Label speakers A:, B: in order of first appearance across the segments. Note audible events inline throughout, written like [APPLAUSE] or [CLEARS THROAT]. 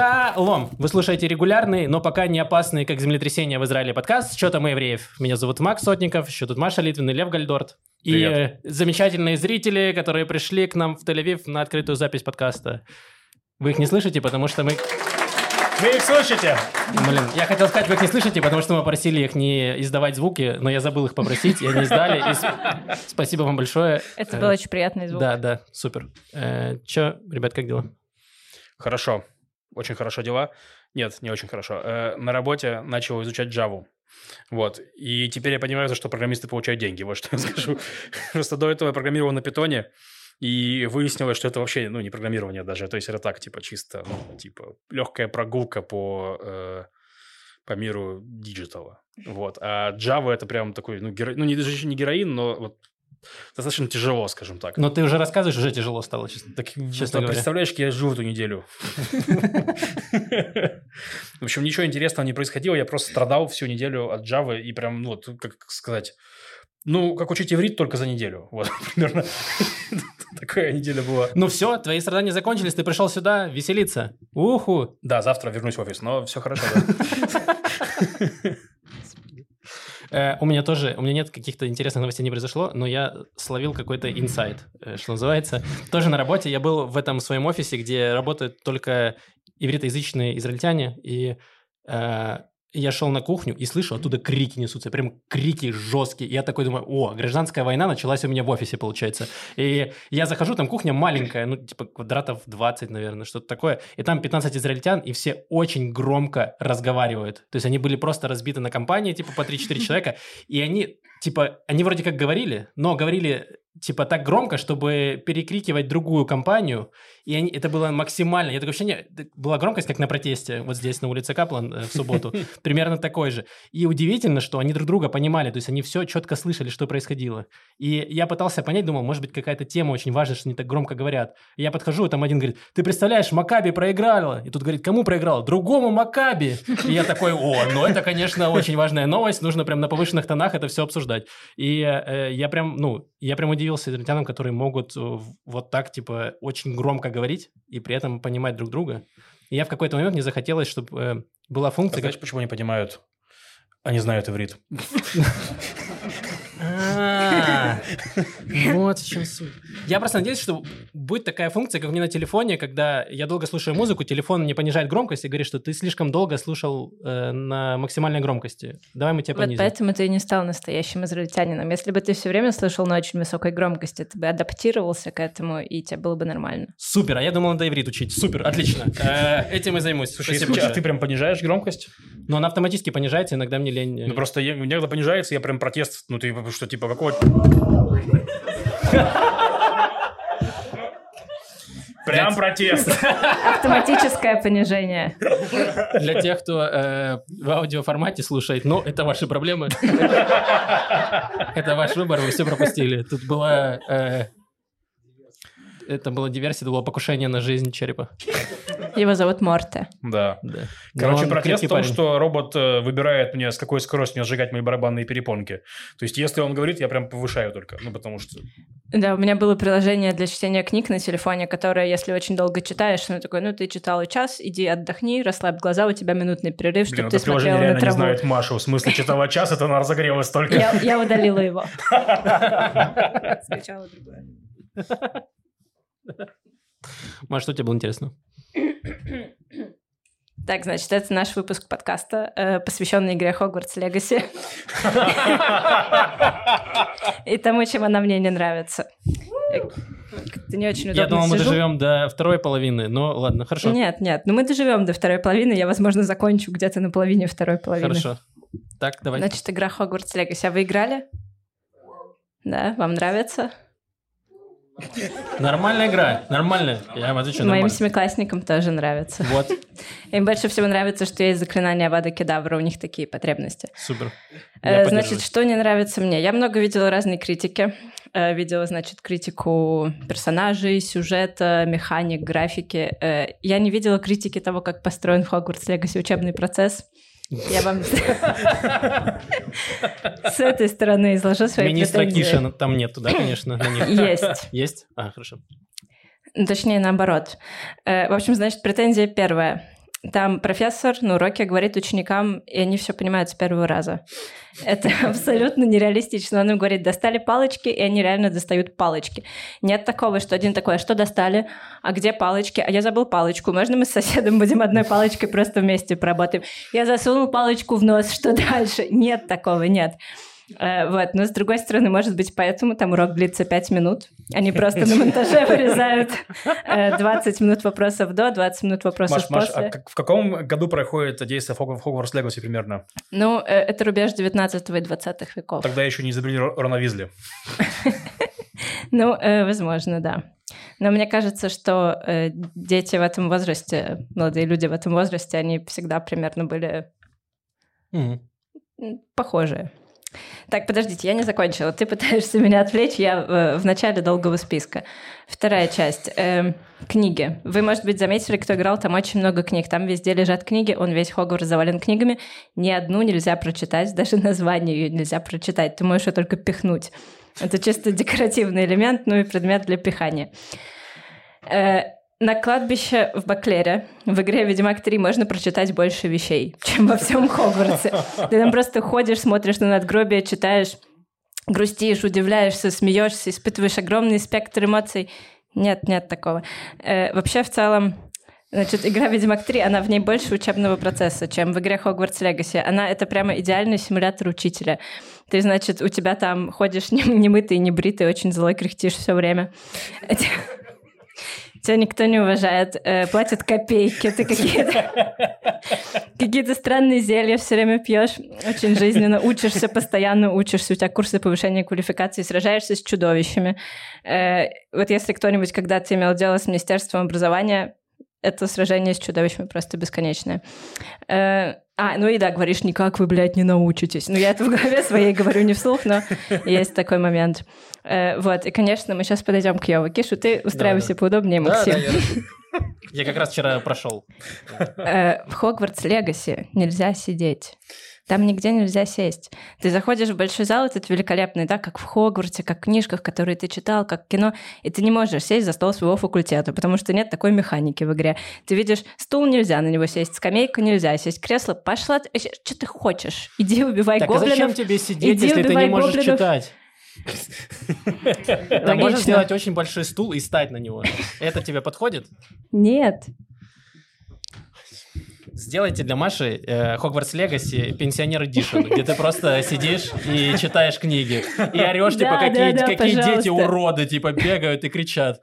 A: Шалом! Вы слушаете регулярный, но пока не опасный, как землетрясение в Израиле подкаст «Что там евреев?». Меня зовут Макс Сотников, еще тут Маша Литвин и Лев Гальдорт. И
B: Привет.
A: э, замечательные зрители, которые пришли к нам в Тель-Авив на открытую запись подкаста. Вы их не слышите, потому что мы...
B: Вы их слышите?
A: Блин, я хотел сказать, вы их не слышите, потому что мы просили их не издавать звуки, но я забыл их попросить, и они издали. И с- Спасибо вам большое.
C: Это
A: Э,
C: был очень приятный звук.
A: Да, да, супер. Э, Че, ребят, как дела?
B: Хорошо. Очень хорошо дела. Нет, не очень хорошо. Э, на работе начал изучать Java. Вот. И теперь я понимаю, за что программисты получают деньги. Вот что я [LAUGHS] скажу. Просто до этого я программировал на питоне, и выяснилось, что это вообще, ну, не программирование даже. То есть это так, типа, чисто, ну, типа, легкая прогулка по, э, по миру диджитала. Вот. А Java это прям такой, ну, геро... ну не, даже не героин, но вот достаточно тяжело, скажем так.
A: Но ты уже рассказываешь, уже тяжело стало, честно.
B: Так,
A: Честно
B: вот,
A: говоря.
B: представляешь, я жил эту неделю. В общем, ничего интересного не происходило, я просто страдал всю неделю от Java и прям, ну, вот, как сказать, ну, как учить иврит только за неделю. Вот, [LAUGHS] примерно такая неделя была.
A: Ну все, твои страдания закончились, ты пришел сюда веселиться. Уху!
B: Да, завтра вернусь в офис, но все хорошо, да. [LAUGHS]
A: Э, у меня тоже, у меня нет каких-то интересных новостей не произошло, но я словил какой-то инсайт, э, что называется. Тоже на работе. Я был в этом своем офисе, где работают только ивритоязычные израильтяне, и э, я шел на кухню и слышу, оттуда крики несутся, прям крики жесткие. Я такой думаю, о, гражданская война началась у меня в офисе, получается. И я захожу, там кухня маленькая, ну, типа квадратов 20, наверное, что-то такое. И там 15 израильтян, и все очень громко разговаривают. То есть они были просто разбиты на компании, типа по 3-4 человека, и они, типа, они вроде как говорили, но говорили, типа, так громко, чтобы перекрикивать другую компанию, и они, это было максимально. Я такое ощущение, была громкость, как на протесте, вот здесь, на улице Каплан э, в субботу, [LAUGHS] примерно такой же. И удивительно, что они друг друга понимали, то есть они все четко слышали, что происходило. И я пытался понять, думал, может быть, какая-то тема очень важная, что они так громко говорят. И я подхожу, и там один говорит, ты представляешь, Макаби проиграла. И тут говорит, кому проиграла? Другому Макаби. И я такой, о, ну это, конечно, очень важная новость, нужно прям на повышенных тонах это все обсуждать. И э, я прям, ну, я прям удивился израильтянам, которые могут э, вот так, типа, очень громко говорить и при этом понимать друг друга. И я в какой-то момент мне захотелось, чтобы э, была
B: А
A: функция...
B: знаешь, почему они понимают? Они знают иврит. [LAUGHS]
A: Вот в чем суть. Я просто надеюсь, что будет такая функция, как у меня на телефоне, когда я долго слушаю музыку, телефон мне понижает громкость и говорит, что ты слишком долго слушал э, на максимальной громкости. Давай мы тебя
C: Вот
A: понизим.
C: поэтому ты и не стал настоящим израильтянином. Если бы ты все время слышал на очень высокой громкости, ты бы адаптировался к этому, и тебе было бы нормально.
A: Супер, а я думал, надо иврит учить. Супер, отлично. Э, Этим и займусь.
B: Слушай, если- ты прям понижаешь громкость?
A: Но она автоматически понижается, иногда мне лень.
B: Ну, просто я- иногда понижается, я прям протест, ну, ты что, типа, какого... Прям протест.
C: Автоматическое понижение.
A: Для тех, кто э, в аудиоформате слушает, ну, это ваши проблемы. Это ваш выбор, вы все пропустили. Тут была... э, Это была диверсия, это было покушение на жизнь черепа.
C: Его зовут Морте.
B: Да.
A: Да.
B: Короче,
A: он
B: протест в том,
A: парень.
B: что робот э, выбирает мне, с какой скоростью сжигать мои барабанные перепонки. То есть, если он говорит, я прям повышаю только. Ну, потому что...
C: Да, у меня было приложение для чтения книг на телефоне, которое, если очень долго читаешь, ну такой, ну ты читал и час, иди отдохни, расслабь глаза, у тебя минутный перерыв,
B: Блин,
C: чтобы ты
B: это приложение
C: смотрела на
B: реально не
C: траву.
B: знает Машу. В смысле, читала час, это она разогрелась только.
C: Я, я удалила его. [LAUGHS] Скачала другое.
A: Маш, что тебе было интересно?
C: Так, значит, это наш выпуск подкаста, э, посвященный игре Хогвартс Легаси. И тому, чем она мне не нравится. Э, Как-то не очень удобно
A: Я думал, мы доживем до второй половины, но ладно, хорошо.
C: Нет, нет, ну мы доживем до второй половины, я, возможно, закончу где-то на половине второй половины.
A: Хорошо. Так, давай.
C: Значит, игра Хогвартс Легаси. А вы играли? Да, вам нравится?
A: Нормальная игра, нормальная. Я вам отвечу,
C: Моим семиклассникам тоже нравится.
A: Вот, [LAUGHS]
C: Им больше всего нравится, что есть заклинания Вада Кедавра, у них такие потребности.
A: супер.
C: Э,
A: Я
C: Значит, что не нравится мне? Я много видела разной критики. Э, Видела, значит, критику персонажей, сюжета, механик, графики. Э, Я не видела критики того, как построен в Хогвартс Легаси учебный процесс. Я вам с этой стороны изложу свои
A: Министра. Киша там нету, да, конечно? на них?
C: Есть.
A: Есть? А, хорошо.
C: Точнее, наоборот. Э, В общем, значит, претензия первая. Там профессор на уроке говорит ученикам, и они все понимают с первого раза. Это [LAUGHS] абсолютно нереалистично. Он им говорит, достали палочки, и они реально достают палочки. Нет такого, что один такой, а что достали? А где палочки? А я забыл палочку. Можно мы с соседом будем одной палочкой просто вместе поработаем? Я засунул палочку в нос, что дальше? Нет такого, нет. Э, вот, но с другой стороны, может быть, поэтому там урок длится 5 минут. Они просто на монтаже [LAUGHS] вырезают 20 э, минут вопросов до, 20 минут вопросов
B: Маш,
C: после.
B: Маш, а в каком году проходит действие Хогвартс Легаси примерно?
C: Ну, э, это рубеж 19 и 20 веков.
B: Тогда еще не изобрели Рона Визли. [LAUGHS]
C: Ну, возможно, да. Но мне кажется, что дети в этом возрасте, молодые люди в этом возрасте, они всегда примерно были похожие. Так, подождите, я не закончила. Ты пытаешься меня отвлечь, я э, в начале долгого списка. Вторая часть. Э, книги. Вы, может быть, заметили, кто играл, там очень много книг. Там везде лежат книги, он весь Хогвартс завален книгами. Ни одну нельзя прочитать, даже [LAUGHS] название ее нельзя прочитать. Ты можешь ее только пихнуть. Это чисто декоративный элемент, ну и предмет для пихания. Э, на кладбище в Баклере в игре «Ведьмак 3» можно прочитать больше вещей, чем во всем [LAUGHS] Хогвартсе. Ты там просто ходишь, смотришь на надгробие, читаешь, грустишь, удивляешься, смеешься, испытываешь огромный спектр эмоций. Нет, нет такого. Э, вообще, в целом, Значит, игра «Ведьмак 3», она в ней больше учебного процесса, чем в игре «Хогвартс Легаси». Она — это прямо идеальный симулятор учителя. Ты, значит, у тебя там ходишь [LAUGHS] немытый, небритый, очень злой, кряхтишь все время тебя никто не уважает, э, платят копейки, ты какие-то [LAUGHS] какие-то странные зелья все время пьешь, очень жизненно учишься, постоянно учишься, у тебя курсы повышения квалификации, сражаешься с чудовищами. Э, вот если кто-нибудь когда-то имел дело с Министерством образования, это сражение с чудовищами просто бесконечное. Э, а, ну и да, говоришь, никак вы, блядь, не научитесь. Ну, я это в голове своей говорю не вслух, но есть такой момент. Э, вот, и, конечно, мы сейчас подойдем к Йову. Кишу, ты устраивайся да, да. поудобнее, Максим. Да,
A: да, я... я как раз вчера прошел.
C: Э, в Хогвартс Легаси нельзя сидеть. Там нигде нельзя сесть. Ты заходишь в большой зал, этот великолепный, да, как в Хогвартсе, как в книжках, которые ты читал, как в кино, и ты не можешь сесть за стол своего факультета, потому что нет такой механики в игре. Ты видишь, стул нельзя на него сесть, скамейка нельзя сесть, кресло, пошла, что ты хочешь? Иди убивай
A: так,
C: гоблинов.
A: Так а зачем тебе сидеть, если ты не можешь гоблинов. читать? [LAUGHS] Там можно сделать очень большой стул и стать на него. Это тебе подходит?
C: Нет.
A: Сделайте для Маши э, Хогвартс Легаси пенсионер Эдишн, где ты просто сидишь и читаешь книги. И орешь, типа, какие, какие дети уроды, типа, бегают и кричат.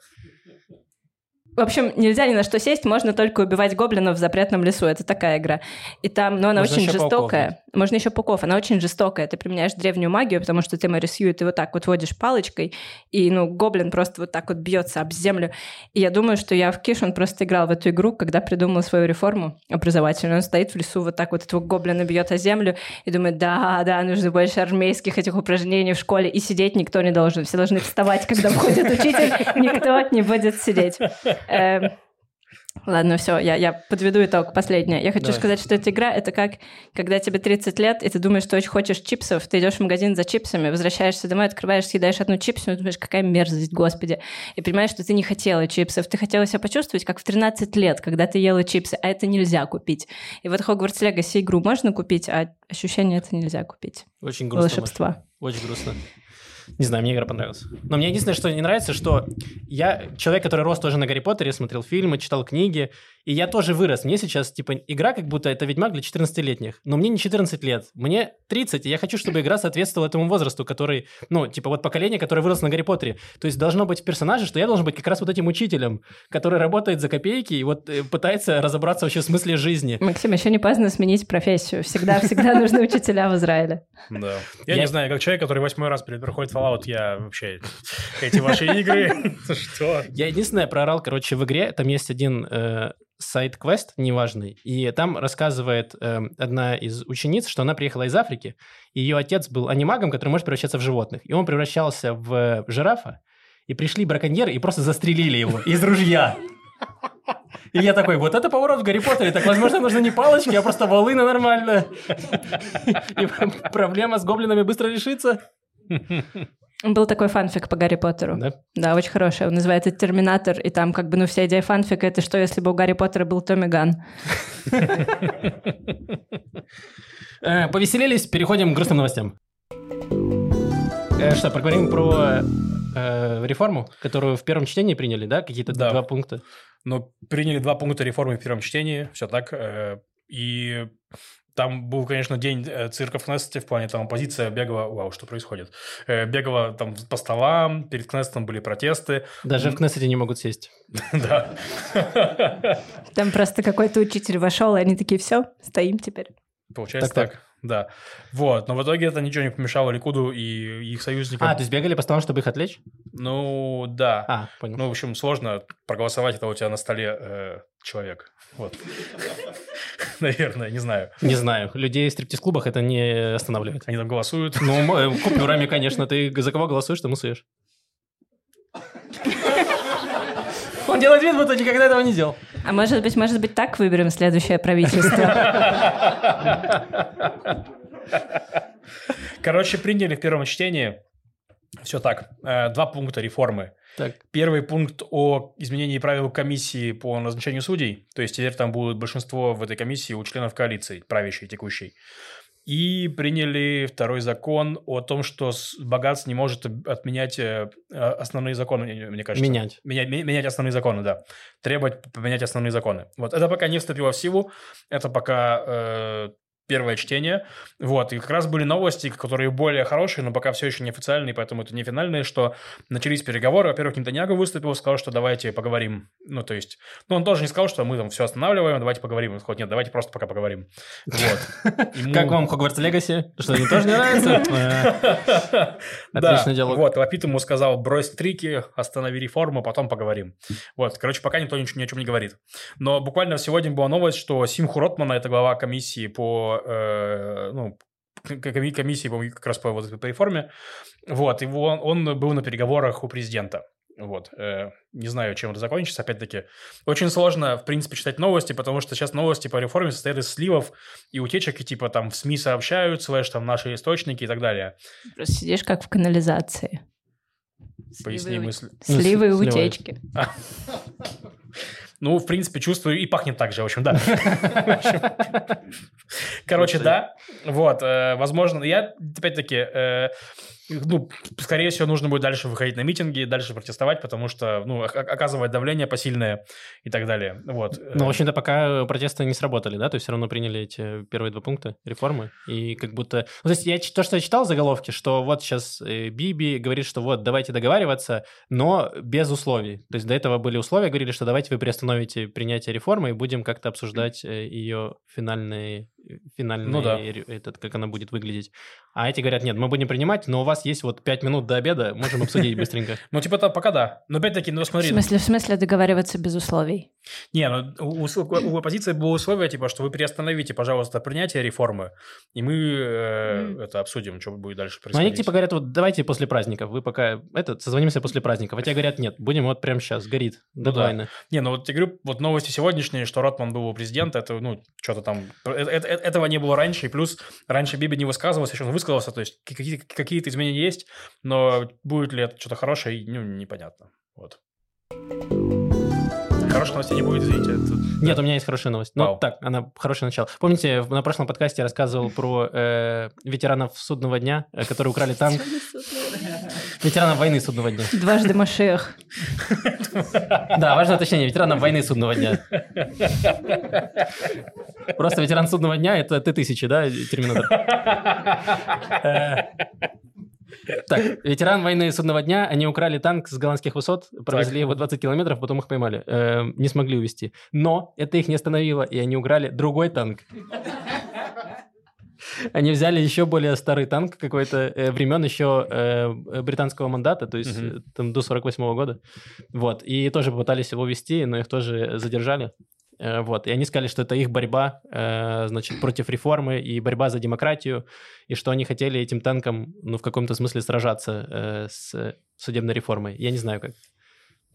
C: В общем, нельзя ни на что сесть, можно только убивать гоблинов в запретном лесу. Это такая игра. И там, но она можно очень жестокая. Пауков. Можно еще пауков. Она очень жестокая. Ты применяешь древнюю магию, потому что ты Мэри Сью, ты вот так вот водишь палочкой, и, ну, гоблин просто вот так вот бьется об землю. И я думаю, что я в Киш, он просто играл в эту игру, когда придумал свою реформу образовательную. Он стоит в лесу, вот так вот этого гоблина бьет о землю, и думает, да, да, нужно больше армейских этих упражнений в школе, и сидеть никто не должен. Все должны вставать, когда [LAUGHS] входит учитель, никто не будет сидеть. Эм, ладно, все, я, я подведу итог. Последнее. Я хочу Давай. сказать, что эта игра — это как, когда тебе 30 лет, и ты думаешь, что очень хочешь чипсов, ты идешь в магазин за чипсами, возвращаешься домой, открываешь, съедаешь одну чипсу, и думаешь, какая мерзость, господи. И понимаешь, что ты не хотела чипсов, ты хотела себя почувствовать, как в 13 лет, когда ты ела чипсы, а это нельзя купить. И вот Хогвартс Легаси игру можно купить, а ощущение это нельзя купить.
A: Очень грустно. Волшебства. Очень грустно. Не знаю, мне игра понравилась. Но мне единственное, что не нравится, что я человек, который рос тоже на Гарри Поттере, смотрел фильмы, читал книги, и я тоже вырос. Мне сейчас, типа, игра как будто это Ведьмак для 14-летних. Но мне не 14 лет. Мне 30, и я хочу, чтобы игра соответствовала этому возрасту, который, ну, типа, вот поколение, которое выросло на Гарри Поттере. То есть должно быть в персонаже, что я должен быть как раз вот этим учителем, который работает за копейки и вот э, пытается разобраться вообще в смысле жизни.
C: Максим, еще не поздно сменить профессию. Всегда, всегда нужны учителя в Израиле.
B: Да. Я не знаю, как человек, который восьмой раз проходит Fallout, я вообще [LAUGHS] эти ваши игры, [LAUGHS] что?
A: Я единственное проорал, короче, в игре, там есть один э, сайт-квест неважный, и там рассказывает э, одна из учениц, что она приехала из Африки, и ее отец был анимагом, который может превращаться в животных, и он превращался в жирафа, и пришли браконьеры и просто застрелили его из ружья. И я такой, вот это поворот в Гарри Поттере. Так, возможно, нужно не палочки, а просто волына нормально. [LAUGHS] И проблема с гоблинами быстро решится. [LAUGHS]
C: Был такой фанфик по Гарри Поттеру.
A: Да?
C: Да, очень хороший. Он называется «Терминатор», и там как бы, ну, вся идея фанфика — это что, если бы у Гарри Поттера был Томми Ган? [LAUGHS]
A: Э, Повеселились, переходим к грустным новостям. Э, Что, поговорим про э, реформу, которую в первом чтении приняли, да? Какие-то
B: Да.
A: два пункта.
B: Ну, приняли два пункта реформы в первом чтении, все так. э, И там был, конечно, день э, цирка в Кнессете, в плане там оппозиция бегала, вау, что происходит? Э, Бегала там по столам, перед Кнессетом были протесты,
A: Даже в Кнессете не могут сесть. [LAUGHS]
B: да.
C: Там просто какой-то учитель вошел, и они такие, все, стоим теперь.
B: Получается так, да. Вот, но в итоге это ничего не помешало Ликуду и их союзникам.
A: А, то есть бегали по столам, чтобы их отвлечь?
B: Ну, да.
A: А, понял.
B: Ну, в общем, сложно проголосовать, когда у тебя на столе э, человек. Вот. [LAUGHS] Наверное, не знаю.
A: Не знаю. Людей в стриптиз-клубах это не останавливает.
B: Они там голосуют.
A: Ну, э, купюрами, конечно. Ты за кого голосуешь, тому суешь. [LAUGHS] Он делает вид, будто никогда этого не делал.
C: А может быть, может быть, так выберем следующее правительство?
B: Короче, приняли в первом чтении. Все так. Э, Два пункта реформы.
A: Так,
B: Первый пункт о изменении правил комиссии по назначению судей. То есть теперь там будет большинство в этой комиссии у членов коалиции, правящей, текущей. И приняли второй закон о том, что богатство не может отменять э, э, основные законы, мне- кажется.
A: менять.
B: Менять, ме- менять основные законы, да. Требовать поменять основные законы. Вот. Это пока не вступило в силу. Это пока э, первое чтение. Вот. И как раз были новости, которые более хорошие, но пока все еще неофициальные, поэтому это не финальные, что начались переговоры. Во-первых, Нетаньягу выступил, сказал, что давайте поговорим. Ну, то есть... Ну, он тоже не сказал, что мы там все останавливаем, давайте поговорим. Он сказал, нет, давайте просто пока поговорим. Вот. [LAUGHS] Ему-
A: Как вам Хогвартс Легаси? Что, им тоже не нравится? [LAUGHS] Отличный диалог.
B: Вот, Лапит ему сказал, брось трики, останови реформу, потом поговорим. Вот, короче, пока никто ни о чем не говорит. Но буквально сегодня была новость, что Симху Ротмана, это глава комиссии по, э, ну, комиссии по, как раз по, вот, этой- реформе, вот, его, он был на переговорах у президента. Вот, э, не знаю, чем это закончится, опять-таки. Очень сложно, в принципе, читать новости, потому что сейчас новости по реформе состоят из сливов и утечек, и типа там в СМИ сообщают, слэш там наши источники и так далее.
C: Просто сидишь как в канализации.
B: Поясни
C: Сливы и-
B: мысль.
A: Ну,
C: Сливы и
A: сливают.
C: утечки. [LAUGHS]
B: Ну, в принципе, чувствую и пахнет так же, в общем, да. [LAUGHS] [LAUGHS] Короче, да. Вот, э, возможно, я, опять-таки, э, ну, скорее всего, нужно будет дальше выходить на митинги, дальше протестовать, потому что, ну, оказывать давление посильное и так далее. Вот.
A: Ну, в общем-то, пока протесты не сработали, да? То есть все равно приняли эти первые два пункта реформы. И как будто... Ну, то есть я, то, что я читал в заголовке, что вот сейчас Биби говорит, что вот, давайте договариваться, но без условий. То есть до этого были условия, говорили, что давайте вы приостановите принятие реформы и будем как-то обсуждать ее финальные... Финальные,
B: Ну да.
A: этот, как она будет выглядеть. А эти говорят, нет, мы будем принимать, но у вас есть вот пять минут до обеда, можем обсудить быстренько. [LAUGHS]
B: Ну, типа, пока да. Но, опять-таки, ну,
C: В
B: смотри.
C: смысле, в смысле договариваться без условий?
B: Не, ну, у, оппозиции было условие, типа, что вы приостановите, пожалуйста, принятие реформы, и мы э, это обсудим, что будет дальше происходить.
A: они типа говорят, вот давайте после праздников, вы пока, этот, созвонимся после праздников. А те говорят, нет, будем вот прямо сейчас, горит,
B: Ну да.
A: дедлайны.
B: Не, ну вот я говорю, вот новости сегодняшние, что Ротман был у президента, это, ну, что-то там... э- э- э- этого не было раньше, и плюс раньше Биби не высказывался, еще он высказался, то есть какие- какие-то изменения есть, но будет ли это что-то хорошее, ну, непонятно. Вот. Хороших новостей не будет, извините. это-
A: Нет, у меня есть хорошая новость. Ну,
B: Вау.
A: так, она хорошее начало. Помните, на прошлом подкасте я рассказывал про э, ветеранов судного дня, э, которые украли танк? Ветеранов войны судного дня.
C: Дважды Машех.
A: Да, важное уточнение. Ветеранов войны судного дня. Просто ветеран судного дня – это Т-1000, да, Терминатор? Э, Так, ветеран войны судного дня, они украли танк с голландских высот, провезли его 20 километров, потом их поймали. Э, Не смогли увезти. Но это их не остановило, и они украли другой танк. Они взяли еще более старый танк какой-то э, времен еще э, британского мандата, то есть э, там до 48 года. Вот. И тоже попытались его вести, но их тоже задержали. Э, Вот. И они сказали, что это их борьба, э, значит, против реформы и борьба за демократию, и что они хотели этим танком, ну, в каком-то смысле сражаться э, с судебной реформой. Я не знаю, как.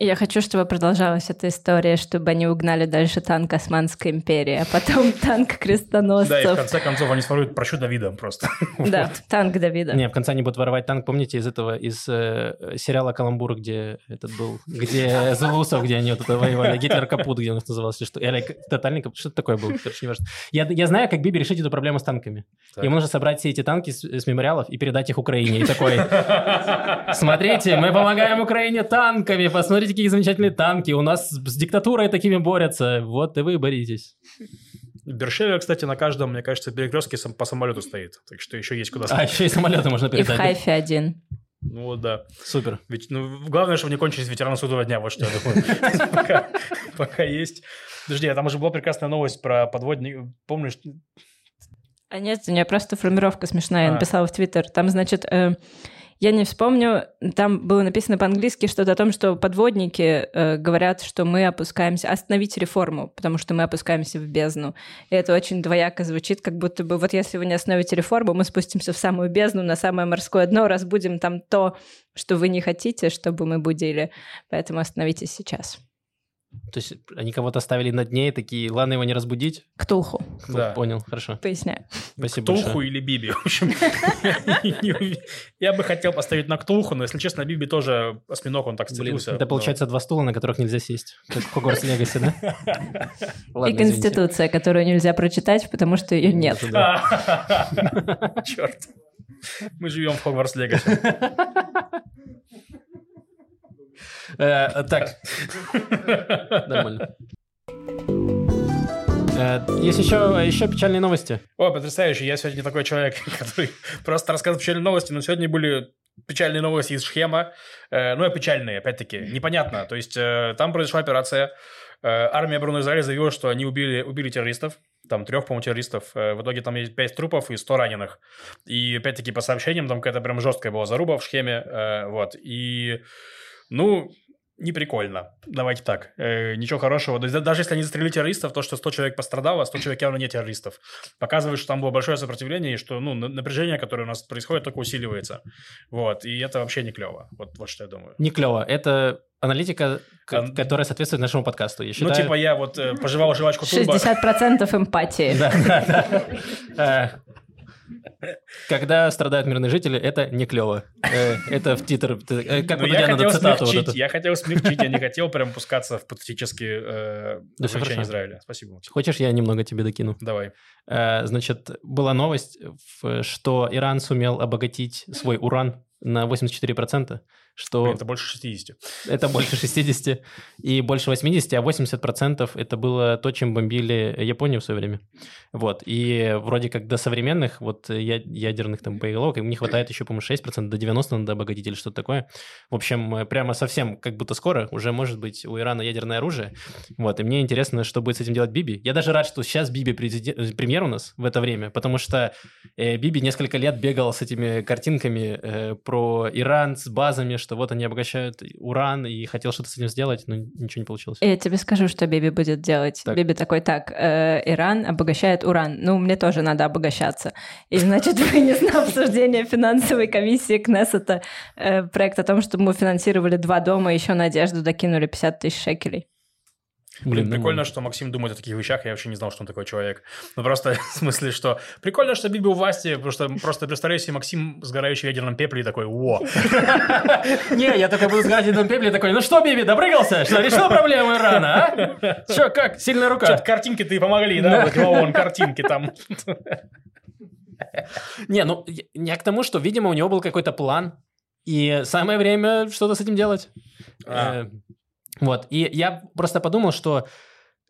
C: Я хочу, чтобы продолжалась эта история, чтобы они угнали дальше танк Османской империи, а потом [LAUGHS] танк
B: Да, и в
C: крестоносцев.
B: конце концов они своруют прощу Давида просто. [LAUGHS]
C: Да, танк Давида.
A: Не, в конце они будут воровать танк, помните, из этого, из э, сериала «Каламбур», где этот был, где [LAUGHS] Зулусов, где они вот это воевали, Гитлер Капут, где он назывался, или что, или тотальный Капут, что-то такое было, короче, не важно. Я, я знаю, как Биби решить эту проблему с танками. Ему нужно собрать все эти танки с, с мемориалов и передать их Украине. И такой, смотрите, мы помогаем Украине танками, посмотрите, какие замечательные танки, у нас с диктатурой такими борются, вот и вы боритесь.
B: Бершевия, кстати, на каждом, мне кажется, перекрестке по самолету стоит. Так что еще есть куда
A: А еще и самолеты можно
C: И в
A: передать.
C: Хайфе один.
B: Ну вот да.
A: Супер.
B: Ведь, ну, главное, чтобы не кончились ветераны судного дня, вот что я думаю. [LAUGHS] Пока- Пока есть. Подожди, а там уже была прекрасная новость про подводник. Помнишь?
C: А нет, у меня просто формировка смешная, я
B: А.
C: написала в Твиттер. Там, значит, э, я не вспомню, там было написано по-английски что-то о том, что подводники э, говорят, что мы опускаемся, остановите реформу, потому что мы опускаемся в бездну. И это очень двояко звучит, как будто бы вот если вы не остановите реформу, мы спустимся в самую бездну, на самое морское дно, разбудим там то, что вы не хотите, чтобы мы будили. Поэтому остановитесь сейчас.
A: То есть они кого-то ставили на дне и такие, ладно его не разбудить.
C: Ктулху,
B: Да.
A: Понял, хорошо.
C: поясняю.
A: Спасибо
B: Ктулху
A: большое.
B: или Биби. В общем, [LAUGHS] я бы хотел поставить на Ктулху, но, если честно, Биби тоже осьминог, он так сцепился.
A: это получается два стула, на которых нельзя сесть. Как в Хогвартс Легаси, да?
C: И. Конституция, которую нельзя прочитать, потому что ее нет.
B: Черт. [LAUGHS] Мы живем в Хогвартс Легаси. [LAUGHS]
A: Э, Так, нормально. Э, Есть еще, еще печальные новости.
B: О, потрясающе. Я сегодня не такой человек, [LAUGHS] который просто рассказывает печальные новости, но сегодня были печальные новости из Шхема. Э, ну, и печальные, опять-таки. Непонятно. То есть, там произошла операция. Армия обороны Израиля заявила, что они убили, убили террористов. Там трех, по-моему, террористов. В итоге там есть пять трупов и 100 раненых. И, опять-таки, по сообщениям, там какая-то прям жесткая была заруба в Шхеме. Вот. И, ну, не прикольно. Давайте так. Э, ничего хорошего. То есть, да- даже если они застрелили террористов, то, что 100 человек пострадало, 100 человек явно не террористов. Показывает, что там было большое сопротивление, и что ну, на- напряжение, которое у нас происходит, только усиливается. Вот. И это вообще не клево. Вот, вот что я думаю.
A: Не клево. Это аналитика, к-
B: А-
A: которая соответствует нашему подкасту. Я
B: Ну,
A: считаю...
B: типа я вот э, пожевал жвачку турбо.
C: 60% эмпатии.
A: Да, да, да. [LAUGHS] Когда страдают мирные жители, это не клево. Э, Это в титр. э, Как
B: Ну, я
A: надо цитату вот
B: я хотел смягчить, я не хотел прям пускаться в патетические э, увлечения. Израиля. Спасибо.
A: Хочешь, я немного тебе докину?
B: Давай.
A: Значит, была новость, что Иран сумел обогатить свой уран на 84%, что
B: это больше 60.
A: это больше 60 и больше 80, а 80% это было то, чем бомбили Японию в свое время. Вот. И вроде как до современных вот я- ядерных там боеголовок им не хватает еще, по-моему, 6%, до 90 надо обогатить или что-то такое. В общем, э, прямо совсем как будто скоро уже может быть у Ирана ядерное оружие. Вот. И мне интересно, что будет с этим делать Биби. Я даже рад, что сейчас Биби президент- э, премьер у нас в это время, потому что э, Биби несколько лет бегал с этими картинками э, про Иран с базами, что вот они обогащают уран, и хотел что-то с этим сделать, но ничего не получилось.
C: Я тебе скажу, что Биби будет делать.
A: Так.
C: Биби такой, так, э, Иран обогащает уран. Ну, мне тоже надо обогащаться. И, значит, [LAUGHS] вынес на обсуждение финансовой комиссии Кнессета э, проект о том, что мы финансировали два дома, еще Надежду докинули 50 тысяч шекелей.
B: Блин,
A: ну,
B: прикольно, что Максим думает о таких вещах. Я вообще не знал, что он такой человек. Ну, просто [LAUGHS] в смысле, что прикольно, что Биби у власти, потому что просто представляю себе Максим, сгорающий в ядерном пепле, и такой, о, [LAUGHS]
A: Не, я только буду сказать в этом пепле такой, ну что, Биби, добрыгался? Что, решил проблему Ирана, а? Че, как, сильная рука?
B: что-то картинки ты помогли, да? Вот, вон, картинки там. [LAUGHS]
A: Не, ну, я- к тому, что, видимо, у него был какой-то план, и самое время что-то с этим делать.
B: А.
A: Вот, и я просто подумал, что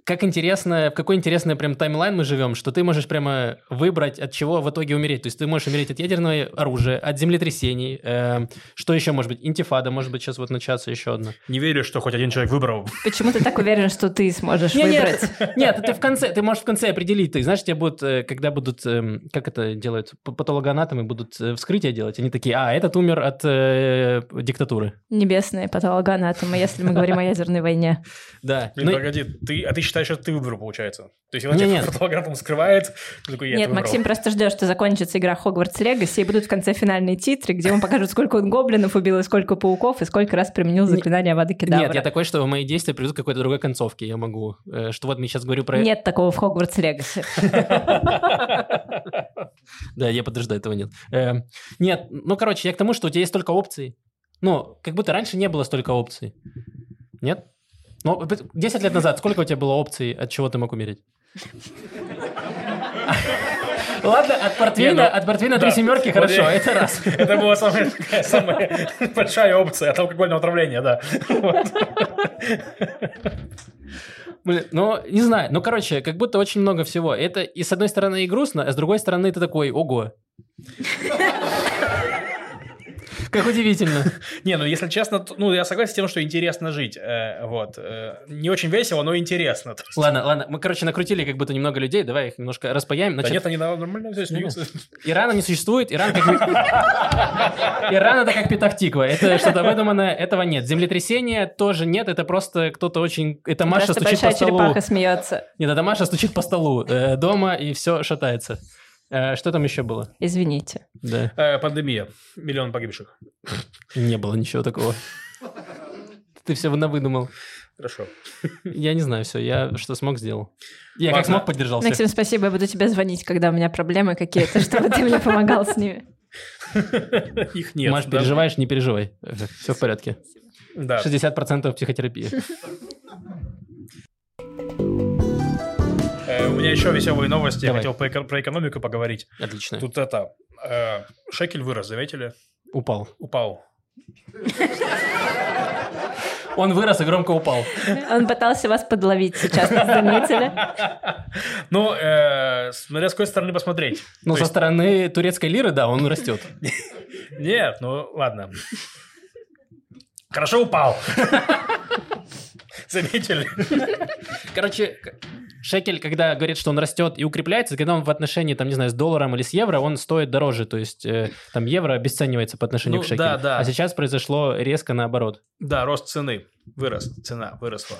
A: как интересно, в какой интересный прям таймлайн мы живем, что ты можешь прямо выбрать, от чего в итоге умереть. То есть ты можешь умереть от ядерного оружия, от землетрясений, э, что еще может быть? Интифада может быть сейчас вот начаться еще одна.
B: Не верю, что хоть один человек выбрал.
C: Почему ты так уверен, что ты сможешь
A: Не,
C: выбрать? [LAUGHS]
A: Нет, ты в конце, ты можешь в конце определить. Ты знаешь, тебе будут, э, когда будут, эм, как это делают, патологоанатомы будут э, вскрытие делать, они такие, а, этот умер от э, диктатуры.
C: Небесные патологоанатомы, если мы говорим о ядерной войне.
A: Да. Ну,
B: погоди, ты, а ты считаешь, считаешь, что ты выбрал, получается. То есть, он
A: нет.
B: фотоаппаратом скрывает, ты такой,
C: Нет. Максим просто ждет, что закончится игра Хогвартс Легаси, и будут в конце финальные титры, где ему покажут, сколько он гоблинов убил, и сколько пауков, и сколько раз применил заклинание Авада Кедавра.
A: Нет, я такой, что мои действия приведут к какой-то другой концовке. Я могу. э, Что вот мне сейчас говорю про...
C: Нет такого в Хогвартс Легаси. [LAUGHS]
A: Да, я подожду, этого нет. Эм, Нет, ну, короче, я к тому, что у тебя есть столько опций. Ну, как будто раньше не было столько опций. Нет? Ну, 10 лет назад сколько у тебя было опций, от чего ты мог умереть? Ладно, от портвейна,
B: ну,
A: от портвейна
B: да.
A: три семерки,
B: Вот
A: хорошо,
B: я-
A: это раз. [LAUGHS]
B: Это была самая, [LAUGHS] большая опция от алкогольного отравления, да. Вот.
A: Блин, ну, не знаю. Ну, короче, как будто очень много всего. Это и с одной стороны и грустно, а с другой стороны ты такой, ого. Как удивительно. [LAUGHS]
B: Не, ну если честно, ну я согласен с тем, что интересно жить. э, Вот. э, Не очень весело, но интересно. [LAUGHS]
A: Ладно, ладно, мы, короче, накрутили как будто немного людей, давай их немножко распаяем.
B: Да нет, они нормально все смеются.
A: Ирана не существует, Иран как... [LAUGHS] Иран это как Петахтиква, это что-то выдуманное, этого нет. Землетрясения тоже нет, это просто кто-то очень... Это Маша стучит по
C: большая
A: столу.
C: черепаха смеется.
A: Нет, это Маша стучит по столу э, дома, и все шатается. Э, Что там еще было?
C: Извините.
A: Да,
B: Э, Пандемия. Миллион погибших.
A: не было ничего такого. Ты все выдумал.
B: Хорошо.
A: Я не знаю, все, я что смог, сделал. Я как смог, поддержал всех.
C: Максим, спасибо, я буду тебе звонить, когда у меня проблемы какие-то, чтобы ты мне помогал с ними. [LAUGHS]
B: Их нет.
A: Маш,
B: да?
A: переживаешь, не переживай. Все в порядке.
B: Да.
A: 60% психотерапии. [LAUGHS]
B: У меня еще веселые новости. Я
A: Давай.
B: хотел про эко- про экономику поговорить.
A: Отлично.
B: Тут это... э, Шекель вырос, заметили?
A: Упал.
B: Упал.
A: Он вырос и громко упал.
C: Он пытался вас подловить сейчас, не заметили? [LAUGHS]
B: Ну, э, смотря с какой стороны посмотреть.
A: Ну, со стороны турецкой лиры, да, он растет. [LAUGHS]
B: Нет, ну ладно. Хорошо упал. [LAUGHS] Заметили?
A: Короче, шекель, когда говорит, что он растет и укрепляется, когда он в отношении, там, не знаю, с долларом или с евро, он стоит дороже. То есть, э, там, евро обесценивается по отношению
B: Ну,
A: к шекелю.
B: да, да.
A: А сейчас произошло резко наоборот.
B: Да, рост цены. Вырос. Цена выросла.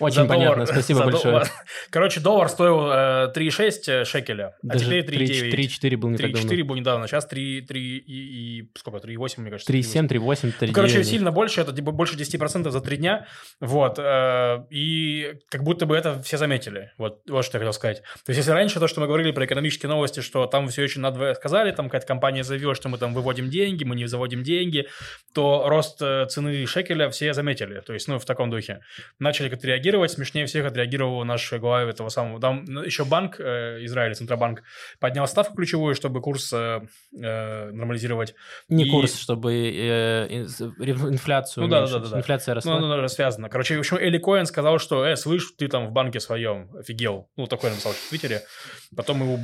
A: Очень
B: За
A: понятно,
B: доллар.
A: спасибо большое.
B: доллар. [LAUGHS] Короче, доллар стоил э, 3,6 шекеля, а
A: Даже
B: теперь 3,9.
A: 3-4 был не так давно.
B: 3,4 был недавно, сейчас 3, 3 и, и сколько, 3,8, мне кажется.
A: 3,7, 3,8, 3,9.
B: Ну, короче, сильно больше, это типа больше 10% за три дня, вот, э, и как будто бы это все заметили, вот, вот что я хотел сказать. То есть, если раньше то, что мы говорили про экономические новости, что там все очень надо сказали, там какая-то компания заявила, что мы там выводим деньги, мы не заводим деньги, то рост э, цены шекеля все заметили, то есть, ну, в таком духе. Начали как-то реагировать, смешнее всех отреагировал наш глава этого самого, там ну, еще банк э, Израиля, Центробанк, поднял ставку ключевую, чтобы курс э, э, нормализировать.
A: Не
B: И-
A: курс, чтобы э, инфляцию
B: Ну да, да, да, да.
A: Инфляция
B: Ну,
A: росла.
B: оно даже связано. Короче, в общем, Эли Коэн сказал, что, э, слышь, ты там в банке своем офигел. Ну, такое написал в Твиттере. Потом его,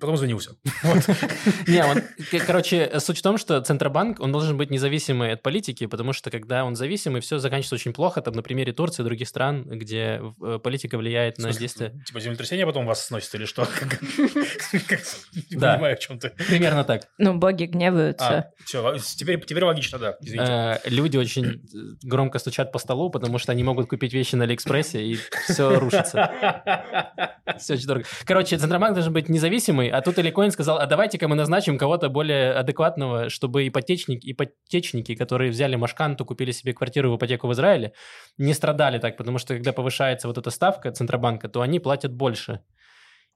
B: потом извинился. [LAUGHS] Вот.
A: Не, короче, суть в том, что Центробанк, он должен быть независимый от политики, потому что когда он зависимый, все заканчивается очень плохо. Там на примере Турции и других стран, где э, политика влияет на действия.
B: Типа землетрясение потом вас сносит или что? Не [LAUGHS] [LAUGHS]
A: Да.
B: понимаю, о чем ты.
A: Примерно так.
C: Ну, боги гневаются.
B: все, теперь теперь логично, да. Извините.
A: Э, Люди очень э, громко стучат по столу, потому что они могут купить вещи на Алиэкспрессе, и все [LAUGHS] рушится. Все очень дорого. Короче, Центробанк должен быть независимый, а тут Эликоин сказал, а давайте-ка мы назначим кого-то более адекватного, чтобы ипотечник, ипотечники, которые взяли Машканту, купили себе квартиру в ипотеку в Израиле, не страдали так, потому что когда повышается вот эта ставка Центробанка, то они платят больше.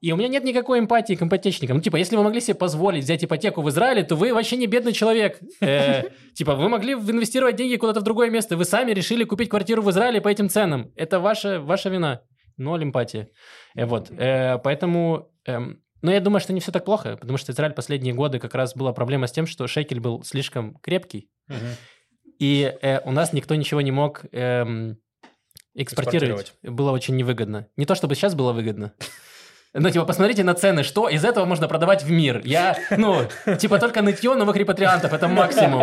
A: И у меня нет никакой эмпатии к ипотечникам. Ну, типа, если вы могли себе позволить взять ипотеку в Израиле, то вы вообще не бедный человек. Э, [LAUGHS] Типа, вы могли инвестировать деньги куда-то в другое место. Вы сами решили купить квартиру в Израиле по этим ценам. Это ваша, ваша вина. Ноль эмпатии. Э, Вот. Э, Поэтому... эм, Но я думаю, что не все так плохо, потому что Израиль последние годы как раз была проблема с тем, что шекель был слишком крепкий, и у нас никто ничего не мог эм, экспортировать.
B: Экспортировать.
A: Было очень невыгодно. Не то чтобы сейчас было выгодно, [LAUGHS] Ну, типа, посмотрите на цены, что из этого можно продавать в мир. Я, ну, типа, только нытье новых репатриантов, это максимум.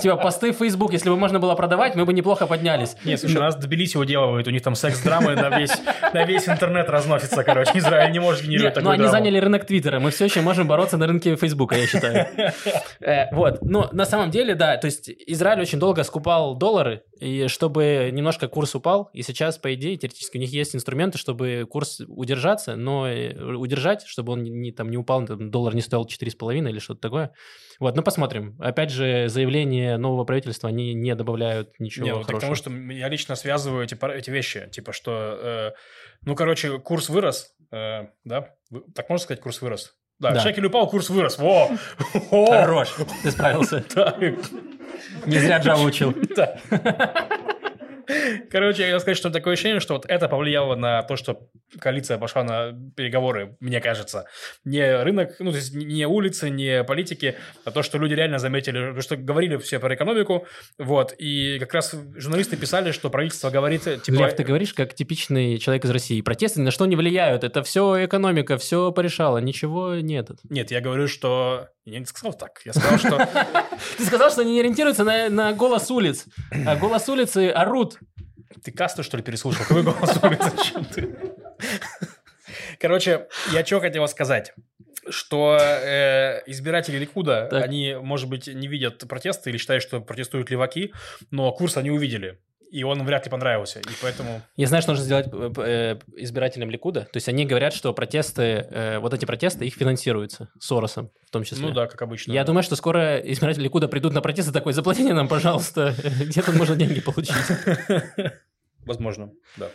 A: Типа, посты в Facebook, если бы можно было продавать, мы бы неплохо поднялись.
B: Нет, слушай, нас Тбилиси уделывают, у них там секс-драмы на весь, на весь интернет разносится, короче. Израиль не может генерировать
A: Нет,
B: такую
A: но они
B: драму.
A: заняли рынок Твиттера, мы все еще можем бороться на рынке Фейсбука, я считаю. [LAUGHS] Э, Вот, но на самом деле, да, то есть Израиль очень долго скупал доллары, и чтобы немножко курс упал, и сейчас, по идее, теоретически у них есть инструменты, чтобы курс удержаться, но э, удержать, чтобы он не, там, не упал, там, доллар не стоил 4,5 или что-то такое. Вот, ну посмотрим. Опять же, заявления нового правительства, они не добавляют ничего
B: Не, ну,
A: хорошего.
B: потому что я лично связываю эти, эти вещи, типа что, э, ну, короче, курс вырос, э, да? Так можно сказать, курс вырос? Да,
A: Да.
B: шекель упал, курс вырос. Во! [LAUGHS]
A: Хорош, ты справился. [LAUGHS] Не зря Java учил. [LAUGHS]
B: Короче, я хотел сказать, что такое ощущение, что вот это повлияло на то, что коалиция пошла на переговоры, мне кажется. Не рынок, ну, то есть не улицы, не политики, а то, что люди реально заметили, что говорили все про экономику, вот, и как раз журналисты писали, что правительство говорит, типа...
A: Лев, ты говоришь, как типичный человек из России. Протесты на что не влияют. Это все экономика, все порешало. Ничего нет.
B: Нет, я говорю, что... Я не сказал так. Я сказал, что... [LAUGHS]
A: Ты сказал, что они не ориентируются на, на голос улиц. А голос улицы орут.
B: Ты касту, что ли, переслушал? Какой голос? Зачем ты? Короче, я что хотел сказать. Что э, избиратели Ликуда,
A: Так.
B: они, может быть, не видят протесты или считают, что протестуют леваки, но курс они увидели. И он вряд ли понравился. И поэтому...
A: Я знаю, что нужно сделать э, э, избирателям Ликуда. То есть они говорят, что протесты, э, вот эти протесты, их финансируются Соросом в том числе.
B: Ну да, как обычно.
A: Я думаю, что скоро избиратели Ликуда придут на протесты такой, заплатите нам, пожалуйста, [LAUGHS] где тут можно деньги получить. [LAUGHS]
B: Возможно, да.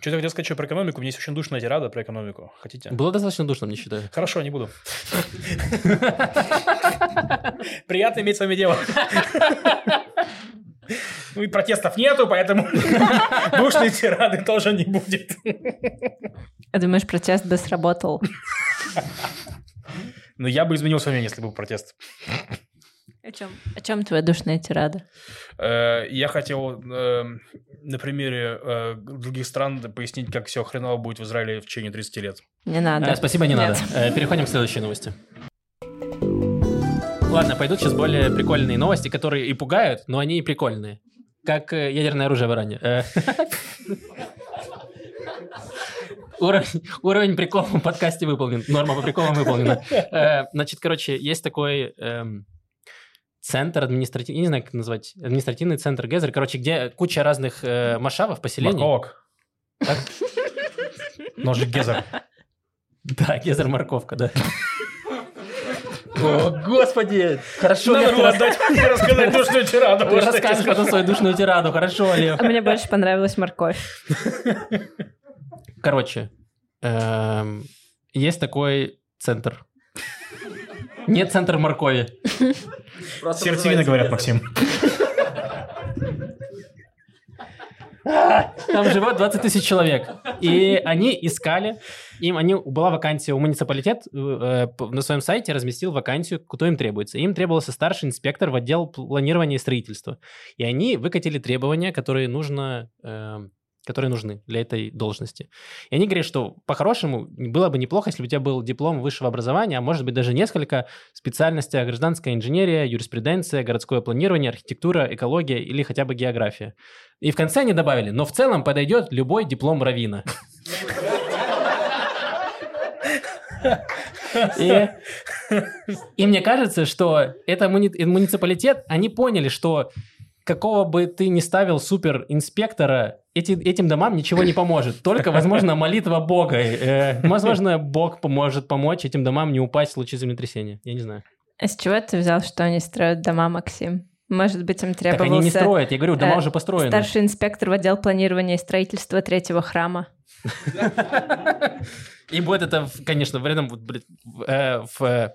B: Что я хотел сказать еще про экономику. У меня есть очень душная тирада про экономику. Хотите?
A: Было достаточно душно, мне считаю.
B: Хорошо, не буду. [LAUGHS] Приятно иметь с вами дело. Ну и протестов нету, поэтому [LAUGHS] душной тирады тоже не будет.
C: А думаешь, протест бы сработал?
B: Но я бы изменил свое мнение, если был протест.
C: О чем? О чем твоя душная тирада?
B: Э, Я хотел э, на примере э, других стран пояснить, как все хреново будет в Израиле в течение 30 лет.
C: Не надо.
A: Спасибо, не надо. Переходим к следующей новости. Ладно, пойдут сейчас более прикольные новости, которые и пугают, но они и прикольные. Как э, ядерное оружие в Иране. Э, [LAUGHS] Уровень, уровень прикола в подкасте выполнен. Норма по приколам выполнена. Э, Значит, короче, есть такой эм, центр административный, не знаю, как назвать, административный центр Гезер, короче, где куча разных э, машавов, поселений.
B: Морковок. Ножик Гезер. [LAUGHS]
A: Да, Гезер морковка, да. О, господи! Хорошо,
B: Надо
A: Лев, ты
B: было дать мне рассказать душную тираду.
A: ты потом свою душную тираду. Хорошо, Лев.
C: А мне больше понравилась морковь.
A: Короче, эм, есть такой центр. Нет центр моркови.
B: Сердцевина, говорят, Максим. [LAUGHS]
A: Там живет 20 тысяч человек. И они искали, им они, была вакансия, у муниципалитет э, на своем сайте разместил вакансию, кто им требуется. Им требовался старший инспектор в отдел планирования и строительства. И они выкатили требования, которые нужно... э, которые нужны для этой должности. И они говорят, что по-хорошему было бы неплохо, если бы у тебя был диплом высшего образования, а может быть даже несколько специальностей гражданская инженерия, юриспруденция, городское планирование, архитектура, экология или хотя бы география. И в конце они добавили, но в целом подойдет любой диплом равина. И, и мне кажется, что это муни- муниципалитет, они поняли, что какого бы ты ни ставил супер инспектора, эти, этим домам ничего не поможет. Только, возможно, молитва Бога. Э, возможно, Бог поможет помочь этим домам не упасть в случае землетрясения. Я не знаю.
C: А с чего ты взял, что они строят дома, Максим? Может быть, им
A: Так они не
C: требовался
A: строят. Я говорю, дома
C: э,
A: уже построены.
C: старший инспектор в отдел планирования и строительства третьего храма. [LAUGHS]
A: И будет это, конечно, в рядом вот, блин, в, э, э,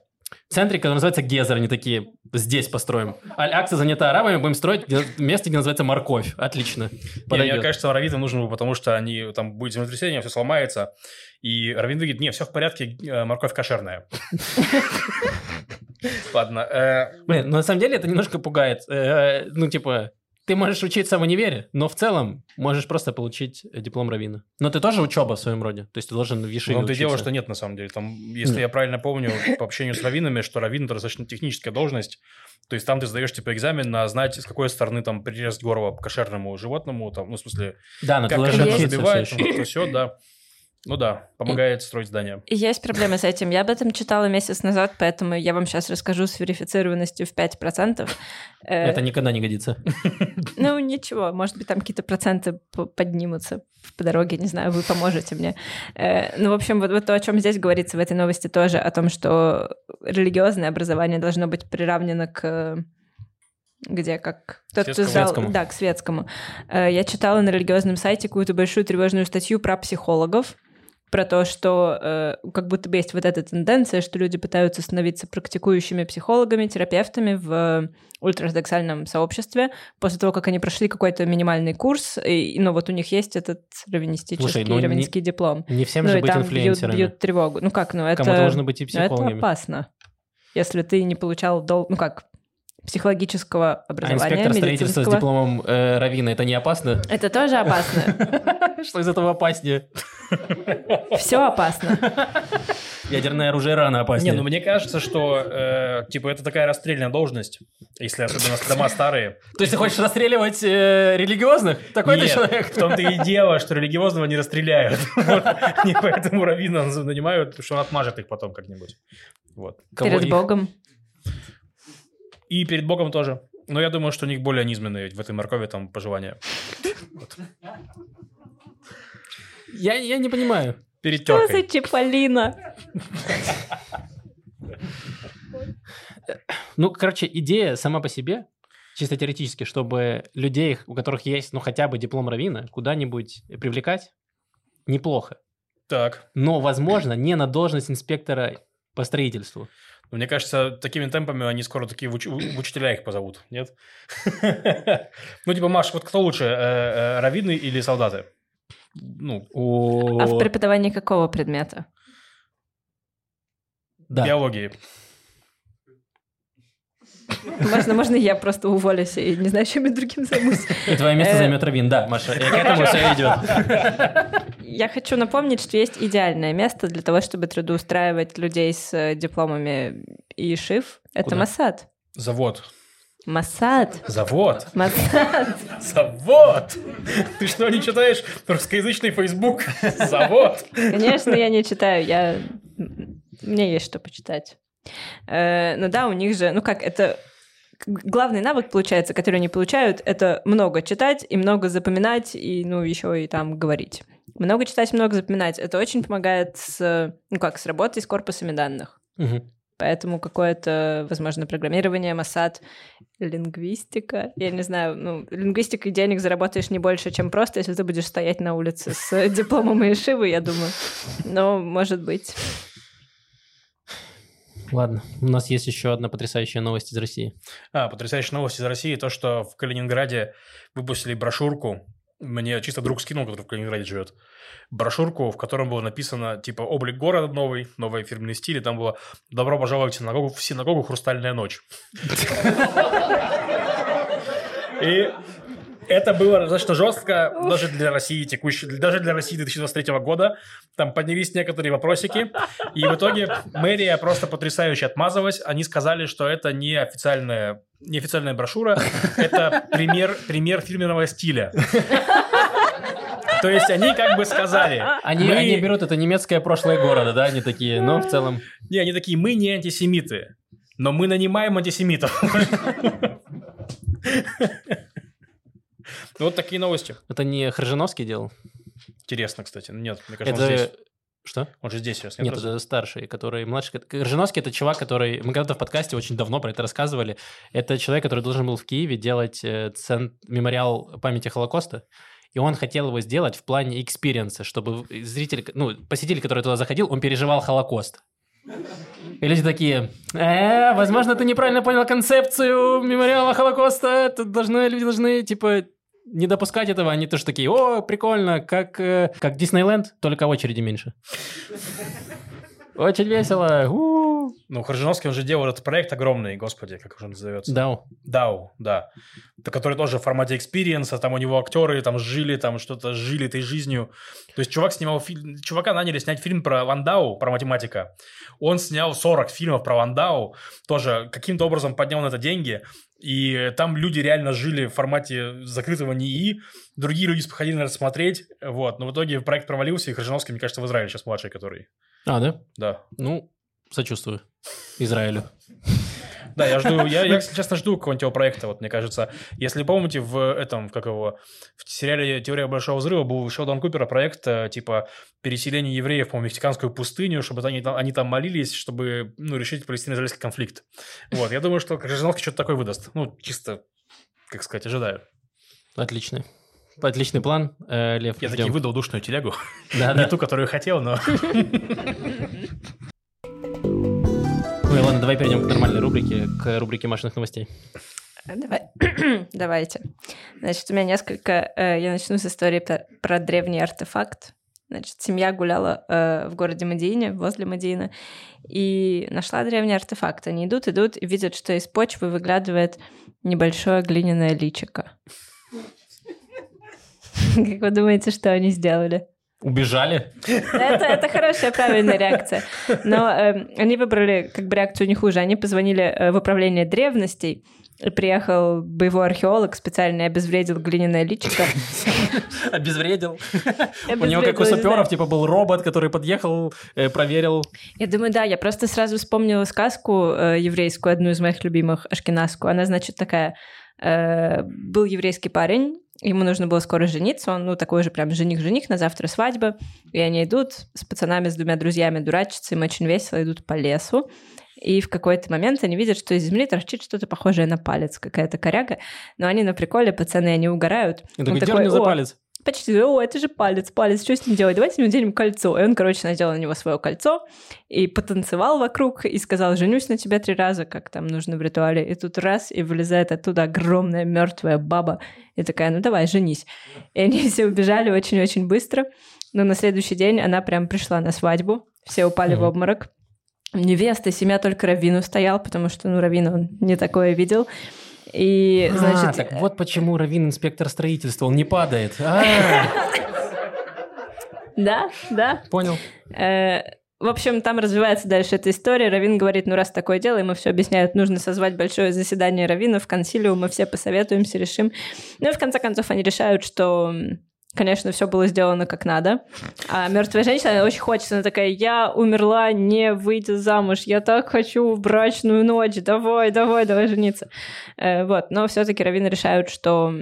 A: центре, который называется Гезер, они такие, здесь построим. Аль-Акса занята арабами, будем строить место, где называется Морковь. Отлично.
B: Не, мне кажется, раввинам нужно потому что они там будет землетрясение, все сломается. И раввин говорит, не, все в порядке, э, морковь кошерная. [LAUGHS] Ладно. э,
A: Блин, ну на самом деле это немножко пугает. Э, ну, типа, ты можешь учиться в универе, но в целом можешь просто получить диплом равина. Но ты тоже учеба в своем роде. То есть ты должен в Вишиве
B: Ну, ты дело, что нет, на самом деле. Там, если я правильно помню по общению с раввинами, что раввин – это достаточно техническая должность. То есть там ты сдаешь, типа, экзамен на знать, с какой стороны там прирезать горло кошерному животному, там, ну, в смысле,
A: Да, но ты
B: как
A: должен
B: там,
A: ещё.
B: это все, да. Ну да, помогает строить здание.
C: И Есть проблемы с этим. Я об этом читала месяц назад, поэтому я вам сейчас расскажу с верифицированностью в 5%. Э,
A: Это никогда не годится. [LAUGHS]
C: Ну, ничего, может быть, там какие-то проценты поднимутся по дороге, не знаю, вы поможете мне. Э, Ну, в общем, вот, вот то, о чем здесь говорится в этой новости тоже, о том, что религиозное образование должно быть приравнено к где как тот, кто сдал-
A: Светскому.
C: да, к светскому. Э, Я читала на религиозном сайте какую-то большую тревожную статью про психологов, про то, что э, как будто бы есть вот эта тенденция, что люди пытаются становиться практикующими психологами, терапевтами в ультраортодоксальном сообществе после того, как они прошли какой-то минимальный курс, и, ну вот у них есть этот раввинистический,
A: Слушай, ну не-
C: раввинский диплом.
A: Не всем
C: ну
A: же
C: и
A: быть
C: там бьют,
A: инфлюенсерами.
C: бьют тревогу. Ну как, ну это...
A: Кому-то нужно быть и
C: ну, это
A: психологами.
C: опасно. Если ты не получал, дол... ну как, психологического
A: А
C: образования,
A: инспектор строительства с дипломом э, равина, это не опасно?
C: Это тоже опасно. [LAUGHS]
A: Что из этого опаснее?
C: Все опасно.
A: Ядерное оружие рано
B: Не,
A: опаснее.
B: ну мне кажется, что, э, типа, это такая расстрельная должность, если особенно дома старые.
A: То есть ты хочешь расстреливать э, религиозных? Такой ты
B: Нет,
A: человек?
B: в том-то и дело, что религиозного не расстреляют. [LAUGHS] Не поэтому раввина нанимают, потому что он отмажет их потом как-нибудь. Вот.
C: Перед Богом.
B: И перед Богом тоже. Но я думаю, что у них более низменные в этой моркови там пожелания.
A: Я, я не понимаю.
B: Перед
C: Что за. Чиполлино?
A: Ну, короче, идея сама по себе, чисто теоретически, чтобы людей, у которых есть, ну, хотя бы диплом равина, куда-нибудь привлекать, неплохо.
B: Так.
A: Но, возможно, не на должность инспектора по строительству.
B: Ну, Мне кажется, такими темпами они скоро такие в, уч- в учителя их позовут, нет? [LAUGHS] Ну, типа, Маш, вот кто лучше, э, э, раввины или солдаты? Ну,
C: А в преподавании какого предмета?
A: Да.
B: биологии.
C: Можно, можно я просто уволюсь и не знаю, чем я другим займусь.
A: И твое место
C: Э,
A: займет равин, да, Маша. И к этому все идет.
C: Я хочу напомнить, что есть идеальное место для того, чтобы трудоустраивать людей с э, дипломами ИШИФ. Это
A: Куда?
C: Массад.
B: Завод.
C: Массад.
B: Завод.
C: Массад.
B: Завод! Ты что, не читаешь русскоязычный Facebook? Завод!
C: Конечно, я не читаю, я... Мне есть что почитать. Э, Ну да, у них же, ну как, это главный навык, получается, который они получают, это много читать и много запоминать, и, ну, еще и там говорить. Много читать, много запоминать. Это очень помогает с, ну как, с работой с корпусами данных.
A: Мгм.
C: Поэтому какое-то, возможно, программирование, массад, лингвистика. Я не знаю, ну, лингвистикой денег заработаешь не больше, чем просто, если ты будешь стоять на улице с [LAUGHS] дипломом и шивы, я думаю. Но, может быть.
A: Ладно, у нас есть еще одна потрясающая новость из России.
B: А, потрясающая новость из России, то, что в Калининграде выпустили брошюрку, мне чисто друг скинул, который в Калининграде живет, брошюрку, в котором было написано, типа, облик города новый, новый фирменный стиль, и там было «Добро пожаловать в синагогу, в синагогу «Хрустальная ночь». [LAUGHS] И это было достаточно жестко даже для России текущей, даже для России 2023 года. Там поднялись некоторые вопросики. И в итоге мэрия просто потрясающе отмазалась. Они сказали, что это не официальная, не официальная брошюра, это пример, пример фирменного стиля. То есть они как бы сказали...
A: Они,
B: мы-
A: они берут это немецкое прошлое города, да, они такие, но в целом...
B: Не, они такие, мы не антисемиты, но мы нанимаем антисемитов. Вот такие новости.
A: Это не Хржановский делал?
B: Интересно, кстати. Нет, мне кажется, он
A: Это...
B: здесь.
A: Что?
B: Он же здесь сейчас. Нет,
A: Нет, это старший, который младший. Хржановский это чувак, который... Мы когда-то в подкасте очень давно про это рассказывали. Это человек, который должен был в Киеве делать э, цен- мемориал памяти Холокоста. И он хотел его сделать в плане экспириенса, чтобы зритель, ну, посетитель, который туда заходил, он переживал Холокост. И люди такие, э, возможно, ты неправильно понял концепцию мемориала Холокоста. Тут должны, люди должны, типа, не допускать этого. Они тоже такие, о, прикольно, как, э, как Диснейленд, только очереди меньше. Очень весело. У.
B: Ну, Хржановский, он же делал этот проект огромный, господи, как уже он называется?
A: Дау.
B: Дау, да. Который тоже в формате экспириенса, там у него актеры там жили, там что-то жили этой жизнью. То есть чувак снимал фильм, чувака наняли снять фильм про Ландау, про математика. Он снял 40 фильмов про Ландау, тоже каким-то образом поднял на это деньги. И там люди реально жили в формате закрытого НИИ, другие люди ходили на это смотреть, вот. Но в итоге проект провалился, и Хржановский, мне кажется, в Израиле сейчас младший, который.
A: А, да?
B: Да.
A: Ну, сочувствую Израилю.
B: Да, я жду, я, я, [LAUGHS] честно, жду какого-нибудь его проекта, вот, мне кажется. Если помните, в этом, как его, в сериале «Теория Большого Взрыва» был Шелдон Купера проект, э, типа, переселение евреев по мексиканскую пустыню, чтобы они, там- они там молились, чтобы, ну, решить палестино-израильский конфликт. Вот, я думаю, что Крыжиновский что-то такое выдаст. Ну, чисто, как сказать, ожидаю.
A: Отличный. Отличный план, э, Лев.
B: Я
A: ждем.
B: таки выдал душную телегу.
A: Да,
B: Не ту, которую хотел, но... [LAUGHS]
A: Ой, ладно, давай перейдем к нормальной рубрике, к рубрике Машиных новостей.
C: Давай. [CLEARS THROAT] Давайте. Значит, у меня несколько... э, я начну с истории про, про древний артефакт. Значит, семья гуляла э, в городе Мадиине, возле Мадиина, и нашла древний артефакт. Они идут, идут и видят, что из почвы выглядывает небольшое глиняное личико. [LAUGHS] Как вы думаете, что они сделали?
A: Убежали?
C: Это, это хорошая, правильная реакция. Но э, они выбрали как бы реакцию не хуже. Они позвонили э, в управление древностей, приехал боевой археолог, специально и обезвредил глиняное личико.
A: Обезвредил. У него, как у саперов, типа был робот, который подъехал, э, проверил.
C: Я думаю, да, я просто сразу вспомнила сказку э, еврейскую, одну из моих любимых, Ашкенаску. Она, значит, такая... был еврейский парень, ему нужно было скоро жениться, он, ну, такой же прям жених-жених, на завтра свадьба, и они идут с пацанами, с двумя друзьями дурачатся, им очень весело, идут по лесу, и в какой-то момент они видят, что из земли торчит что-то похожее на палец, какая-то коряга, но они на приколе, пацаны, они угорают.
A: Он
C: Он
A: такой, дерни за
C: «О,
A: палец.
C: Почти, о, это же палец, палец, что с ним делать? Давайте ему наденем кольцо. И он, короче, надел на него свое кольцо и потанцевал вокруг и сказал, женюсь на тебя три раза, как там нужно в ритуале. И тут раз, и вылезает оттуда огромная мертвая баба. И такая, ну давай, женись. И они [LAUGHS] все убежали очень-очень быстро. Но на следующий день она прям пришла на свадьбу. Все упали в
A: Мгм.
C: обморок. Невеста, семья только Равину стоял, потому что, ну, Равина он не такое видел. И, значит...
A: а, так вот почему Равин инспектор строительства, он не падает. А,
C: Да, да,
A: Понял.
C: Э, В общем, там развивается дальше эта история. Равин говорит, ну раз такое дело, ему все объясняют, нужно созвать большое заседание раввинов, консилиум, мы все посоветуемся, решим. Ну и в конце концов они решают, что, конечно, все было сделано как надо. А мертвая женщина она очень хочется, она такая, я умерла, не выйдя замуж, я так хочу в брачную ночь, давай, давай, давай жениться. Э, Вот, но все-таки раввины решают, что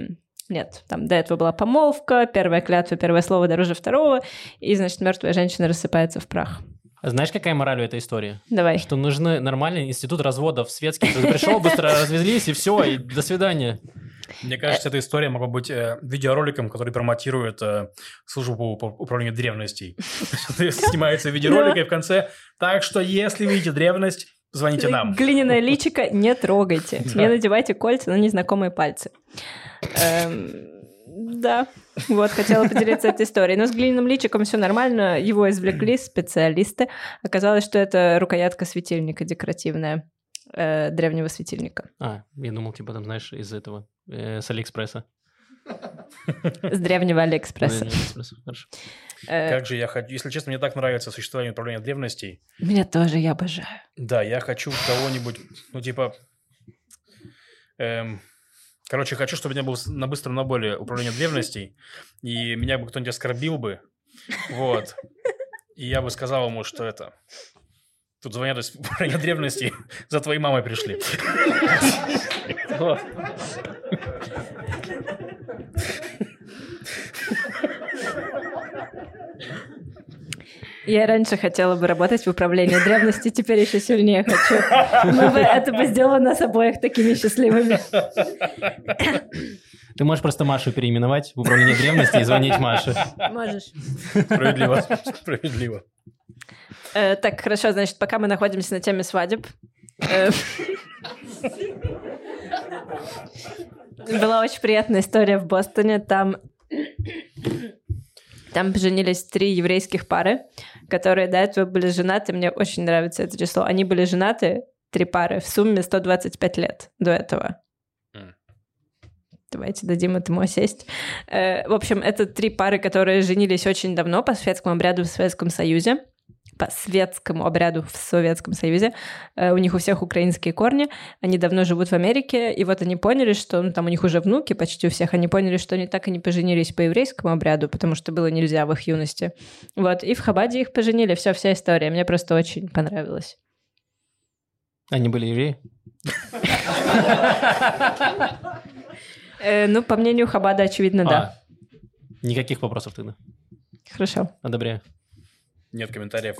C: нет, там до этого была помолвка, первая клятва, первое слово дороже второго, и, значит, мертвая женщина рассыпается в прах.
A: Знаешь, какая мораль у этой истории?
C: Давай.
A: Что нужны нормальный институт разводов светский. Ты пришел, быстро [LAUGHS] развезлись, и все, и до свидания.
B: Мне кажется, эта история могла быть э, видеороликом, который промотирует э, службу по управлению древностей. [LAUGHS] Снимается видеоролик, и в конце... Так что, если видите древность, звоните нам.
C: Глиняное личико не трогайте. [LAUGHS] Не надевайте кольца на незнакомые пальцы. Эм, Да, вот, хотела поделиться этой историей. Но с глиняным личиком все нормально. Его извлекли [CLEARS THROAT] специалисты. Оказалось, что это рукоятка светильника декоративная, э, древнего светильника.
A: А, я думал, типа там, знаешь, из этого, э, с Алиэкспресса.
C: С древнего Алиэкспресса. Э,
B: Как же я хочу... Если честно, мне так нравится существование управления древностей.
C: Меня тоже, я обожаю.
B: Да, я хочу кого-нибудь, ну, типа... эм, короче, хочу, чтобы у меня был на быстром наборе управление древностей, и меня бы кто-нибудь оскорбил бы, вот. И я бы сказал ему, что это... Тут звонят из управления древностей, за твоей мамой пришли.
C: Я раньше хотела бы работать в управлении древности, теперь еще сильнее хочу. Мы бы, это бы сделало нас обоих такими счастливыми.
A: Ты можешь просто Машу переименовать в управление древности и звонить Маше.
C: Можешь.
B: Справедливо, справедливо.
C: Э, так, хорошо, значит, пока мы находимся на теме свадеб. э, Была очень приятная история в Бостоне. Там Там поженились три еврейских пары, которые до этого были женаты. Мне очень нравится это число. Они были женаты, три пары, в сумме 125 лет до этого.
B: М.
C: Давайте дадим этому осесть. Э, В общем, это три пары, которые женились очень давно по светскому обряду в Советском Союзе. По светскому обряду в Советском Союзе. Э, У них у всех украинские корни. Они давно живут в Америке. И вот они поняли, что ну, там у них уже внуки почти у всех. Они поняли, что они так и не поженились по еврейскому обряду, потому что было нельзя в их юности. Вот. И в Хабаде их поженили. Все, вся история. Мне просто очень понравилось.
A: Они были евреи?
C: Э, ну, по мнению Хабада, очевидно, да.
A: А, Никаких вопросов тогда.
C: Хорошо.
A: Одобряю.
B: Нет комментариев.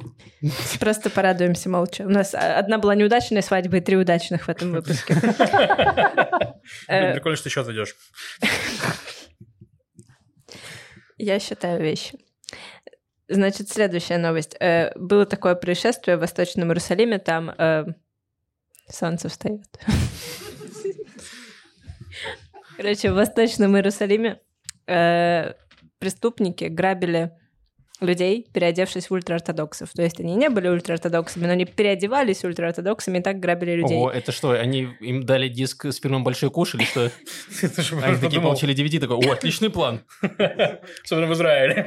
C: Просто порадуемся молча. У нас одна была неудачная свадьба и три удачных в этом выпуске. Э,
B: прикольно, что счет ведешь.
C: Я считаю вещи. Значит, следующая новость. Э, Было такое происшествие в Восточном Иерусалиме, там э, солнце встает. Короче, в Восточном Иерусалиме преступники грабили людей, переодевшись в ультраортодоксов. То есть они не были ультраортодоксами, но они переодевались ультраортодоксами и так грабили людей.
A: Ого, это что, они им дали диск с фильмом «Большой куш» или что? [LAUGHS] Они такие получили DVD, такой, о, отличный план. [LAUGHS]
B: Особенно в Израиле.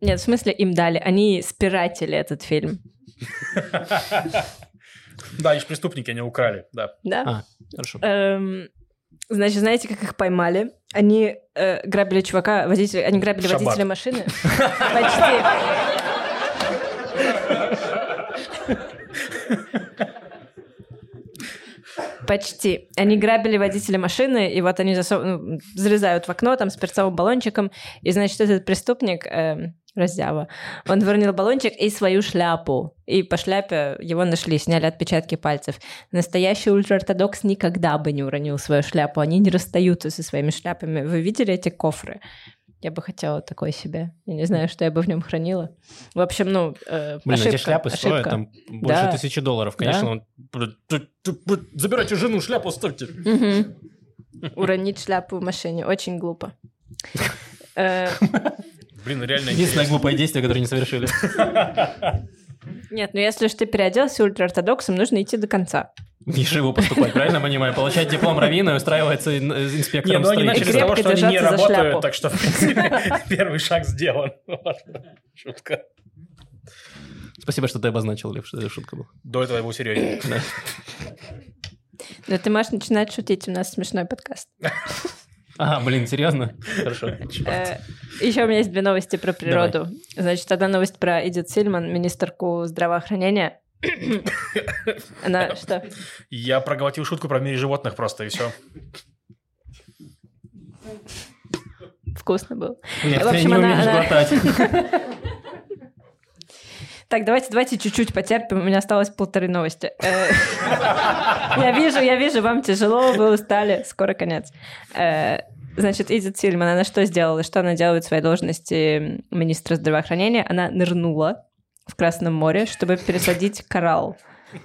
C: Нет, в смысле им дали. Они спиратили этот фильм. [LAUGHS]
B: Да, они же преступники, они украли, да.
C: Да?
A: А, хорошо.
C: Значит, знаете, как их поймали? Они э, грабили чувака, водителя, они грабили
B: В шаббат.
C: водителя машины. [LAUGHS] Почти. Почти. Они грабили водителя машины, и вот они засов... ну, залезают в окно там с перцовым баллончиком, и, значит, этот преступник, эм, раздява, он выронил баллончик и свою шляпу. И по шляпе его нашли, сняли отпечатки пальцев. Настоящий ультраортодокс никогда бы не уронил свою шляпу. Они не расстаются со своими шляпами. Вы видели эти кофры? Я бы хотела такой себе. Я не знаю, что я бы в нем хранила. В общем, ну, э,
A: Блин,
C: ошибка,
A: эти шляпы стоят
C: ошибка.
A: там больше
C: Да.
A: тысячи долларов. Конечно,
C: Да.
A: он... Забирайте жену, шляпу оставьте.
C: Мгм. Уронить шляпу в машине. Очень глупо. [LAUGHS]
B: Блин, реально
A: Единственное
B: интересно.
A: глупое действие, которое не совершили. [LAUGHS]
C: Нет, ну если уж ты переоделся ультраортодоксом, нужно идти до конца.
A: В Ешиву поступать, правильно понимаю? Получать диплом раввина и устраиваться ин- э,
B: Не,
A: инспектором
B: ну они начали с того, что они не работают, так что, в принципе, [LAUGHS] первый шаг сделан. [LAUGHS] Шутка.
A: Спасибо, что ты обозначил, Лев, что это шутка была.
B: До этого я был серьезнее.
A: Да.
C: Но ты можешь начинать шутить, у нас смешной подкаст.
A: А, блин, серьезно? [LAUGHS] Хорошо.
C: Еще у меня есть две новости про природу. Значит, одна новость про Эдит Сильман, министрку здравоохранения. [COUGHS] Она что?
B: Я проглотил шутку про в мире животных просто, и все.
C: Вкусно было.
A: Нет,
C: В общем,
A: не
C: она-
A: умеешь
C: она-
A: глотать. [LAUGHS]
C: Так, давайте, давайте чуть-чуть потерпим. У меня осталось полторы новости. Э, [LAUGHS] Я вижу, я вижу, вам тяжело, вы устали. Скоро конец. Э, Значит, Эдит Сильман, она что сделала? Что она делает в своей должности министра здравоохранения? Она нырнула в Красном море, чтобы пересадить коралл.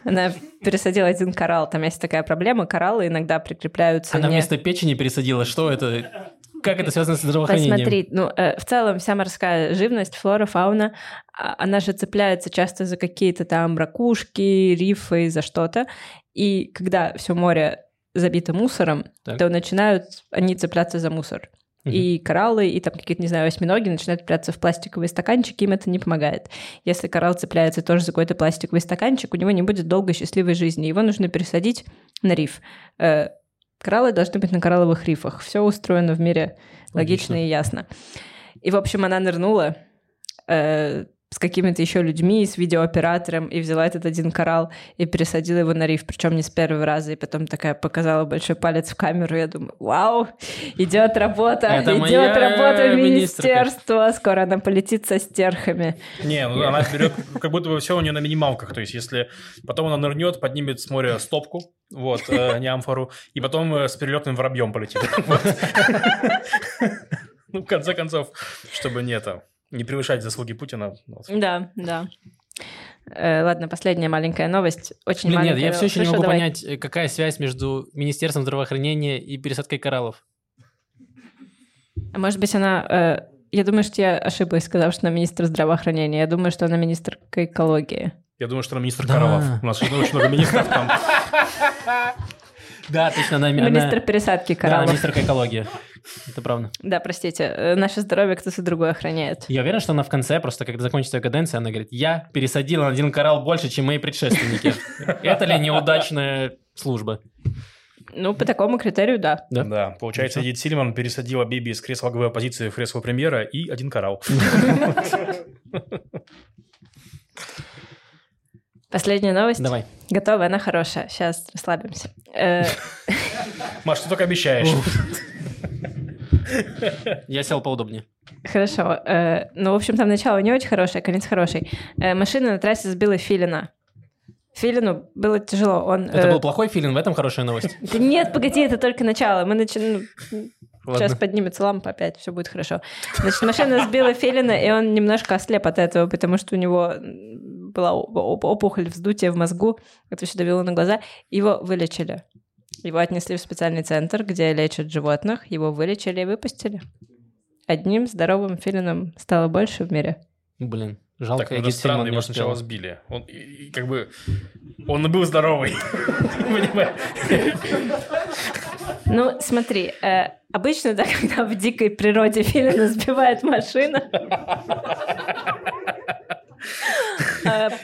C: Она пересадила один коралл. Там есть такая проблема. Кораллы иногда прикрепляются
A: Она
C: не...
A: вместо печени пересадила. Что это? Как это связано с здравоохранением?
C: Посмотри, ну, э, в целом вся морская живность, флора, фауна, а, она же цепляется часто за какие-то там ракушки, рифы, за что-то. И когда все море забито мусором,
A: Так.
C: то начинают они цепляться за мусор. И кораллы, и там какие-то, не знаю, осьминоги начинают цепляться в пластиковые стаканчики, им это не помогает. Если коралл цепляется тоже за какой-то пластиковый стаканчик, у него не будет долгой счастливой жизни. Его нужно пересадить на риф. Э, Кораллы должны быть на коралловых рифах. Все устроено в мире логично,
A: Логично.
C: и ясно. И, в общем, она нырнула э, с какими-то еще людьми, с видеооператором, и взяла этот один коралл и пересадила его на риф, причем не с первого раза, и потом такая показала большой палец в камеру, я думаю, вау, идет работа,
A: Это
C: идет
A: моя
C: работа в
A: министрка».
C: министерство, скоро она полетит со стерхами.
B: Не, ну она берет, как будто бы все у нее на минималках. То есть, если потом она нырнет, поднимет с моря стопку, вот, э, не амфору, и потом э, с перелетным воробьем полетит. [LAUGHS] [LAUGHS] Ну, в конце концов, чтобы не это, не превышать заслуги Путина.
C: Да, да. Э, ладно, последняя маленькая новость. Очень
A: Блин, нет,
C: маленькая.
A: я все еще не
C: Хорошо,
A: могу
C: давай.
A: понять, э, какая связь между Министерством здравоохранения и пересадкой кораллов.
C: А Может быть, она э, Я думаю, что я ошиблась, сказав, что она министр здравоохранения. Я думаю, что она министр экологии.
B: Я думаю, что она министр
A: Да.
B: Каролов. У нас очень много министров там. [LAUGHS]
A: Да, точно, она...
C: Министр пересадки
A: Да,
C: кораллов.
A: министрка экологии. Это правда.
C: Да, простите, э, наше здоровье кто-то другой охраняет.
A: Я уверен, что она в конце, просто когда закончится ее каденция, она говорит, я пересадила на один коралл больше, чем мои предшественники. Это ли неудачная служба?
C: Ну, по такому критерию, да.
A: Да.
B: Да, получается, Эдит Сильман пересадила Биби из кресла главы оппозиции в кресло премьера и один коралл. [LAUGHS]
C: Последняя новость.
A: Давай.
C: Готова, она хорошая. Сейчас расслабимся. Э, [LAUGHS]
B: Маш, ты только обещаешь.
A: Я сел поудобнее.
C: Хорошо. Э, Ну, в общем, там начало не очень хорошее, конец хороший. Э, Машина на трассе сбила Филина. Филину было тяжело. Он,
A: Это
C: э,
A: был плохой фильм, в этом хорошая новость. [LAUGHS]
C: Да нет, погоди, это только начало. Мы начнем...
A: Ладно.
C: Сейчас поднимется лампа опять, все будет хорошо. Значит, машина сбила Филина, и он немножко ослеп от этого, потому что у него была оп- оп- опухоль, вздутие в мозгу, это все давило на глаза. Его вылечили. Его отнесли в специальный центр, где лечат животных. Его вылечили и выпустили. Одним здоровым филином стало больше в мире.
A: Блин, жалко,
B: Так, ну, это
A: Эдит
B: странно, его сначала сбили. Он и- и как бы... Он и был здоровый.
C: Ну, смотри, э, обычно, да, когда в дикой природе филина сбивает машина,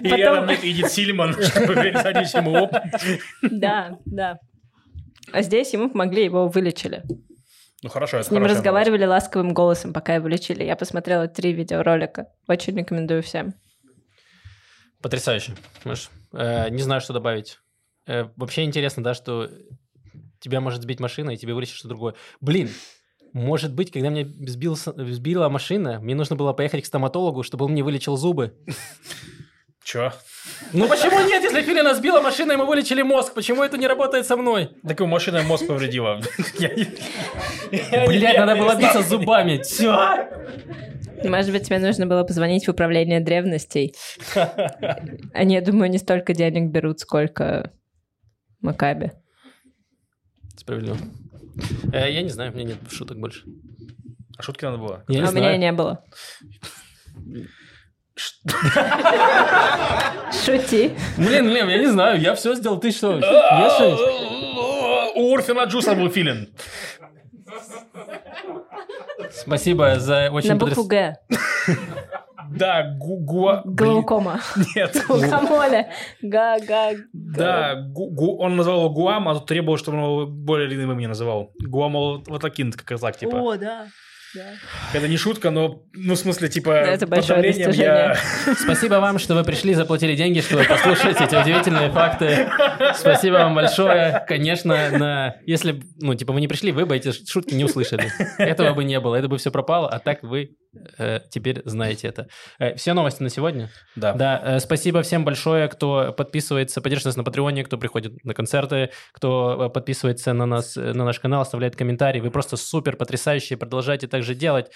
B: И рядом нет Эдит Сильман, [LAUGHS] чтобы пересадить ему оп.
C: Да, да. А здесь ему помогли, его вылечили.
B: Ну хорошо, это
C: С ним разговаривали ласковым голосом, пока его лечили. Я посмотрела три видеоролика. Очень рекомендую всем.
A: Потрясающе. Маш, э, не знаю, что добавить. Э, вообще интересно, да, что тебя может сбить машина, и тебе вылечит что-то другое. Блин, может быть, когда меня сбил, сбила машина, мне нужно было поехать к стоматологу, чтобы он мне вылечил зубы.
B: Чё?
A: Ну почему нет, если Филина сбила машина, ему вылечили мозг? Почему это не работает со мной?
B: Так его машина мозг повредила.
A: Блядь,
B: я
A: надо было биться зубами. Чё?
C: Может быть, тебе нужно было позвонить в управление древностей. Они, я думаю, не столько денег берут, сколько Макаби.
A: Справедливо. Э, я не знаю, у меня нет шуток больше.
B: А шутки надо было.
A: Я
C: а
A: не
C: у меня не было. Шути.
A: Блин, Лев, я не знаю, я все сделал, ты что?
B: У Урфина Джуса был филин.
A: Спасибо за очень
C: На букву Г.
B: Да, гу- гуа...
C: Глаукома.
B: Нет.
C: Глукомоля. Га-га.
B: Да, гу- гу- он назвал его Гуам, а тут требовал, чтобы он его более длинным именем называл. Гуам Ватакин, как так, типа.
C: О, да. да.
B: Это не шутка, но, ну, в смысле, типа,
C: это
B: под
C: большое
B: я... [LAUGHS]
A: Спасибо вам, что вы пришли, заплатили деньги, чтобы послушать эти удивительные факты. Спасибо вам большое. Конечно, на... если ну, типа, вы не пришли, вы бы эти шутки не услышали. Этого бы не было, это бы все пропало, а так вы теперь знаете это. Э, все новости на сегодня.
B: Да.
A: Да, э, спасибо всем большое, кто подписывается, поддерживает нас на Патреоне, кто приходит на концерты, кто э, подписывается на нас, э, на наш канал, оставляет комментарии. Вы просто супер потрясающие, продолжайте так же делать.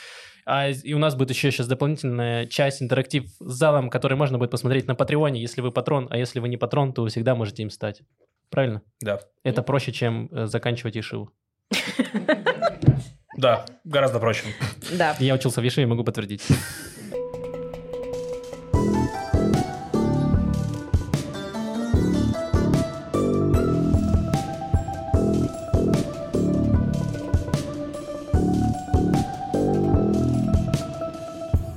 A: А, и у нас будет еще сейчас дополнительная часть, интерактив с залом, который можно будет посмотреть на Патреоне, если вы патрон, а если вы не патрон, то вы всегда можете им стать. Правильно?
B: Да.
A: Это проще, чем э, заканчивать Ишиву. [LAUGHS]
B: Да, гораздо проще.
C: Да.
A: Я учился в Ишиве, могу подтвердить.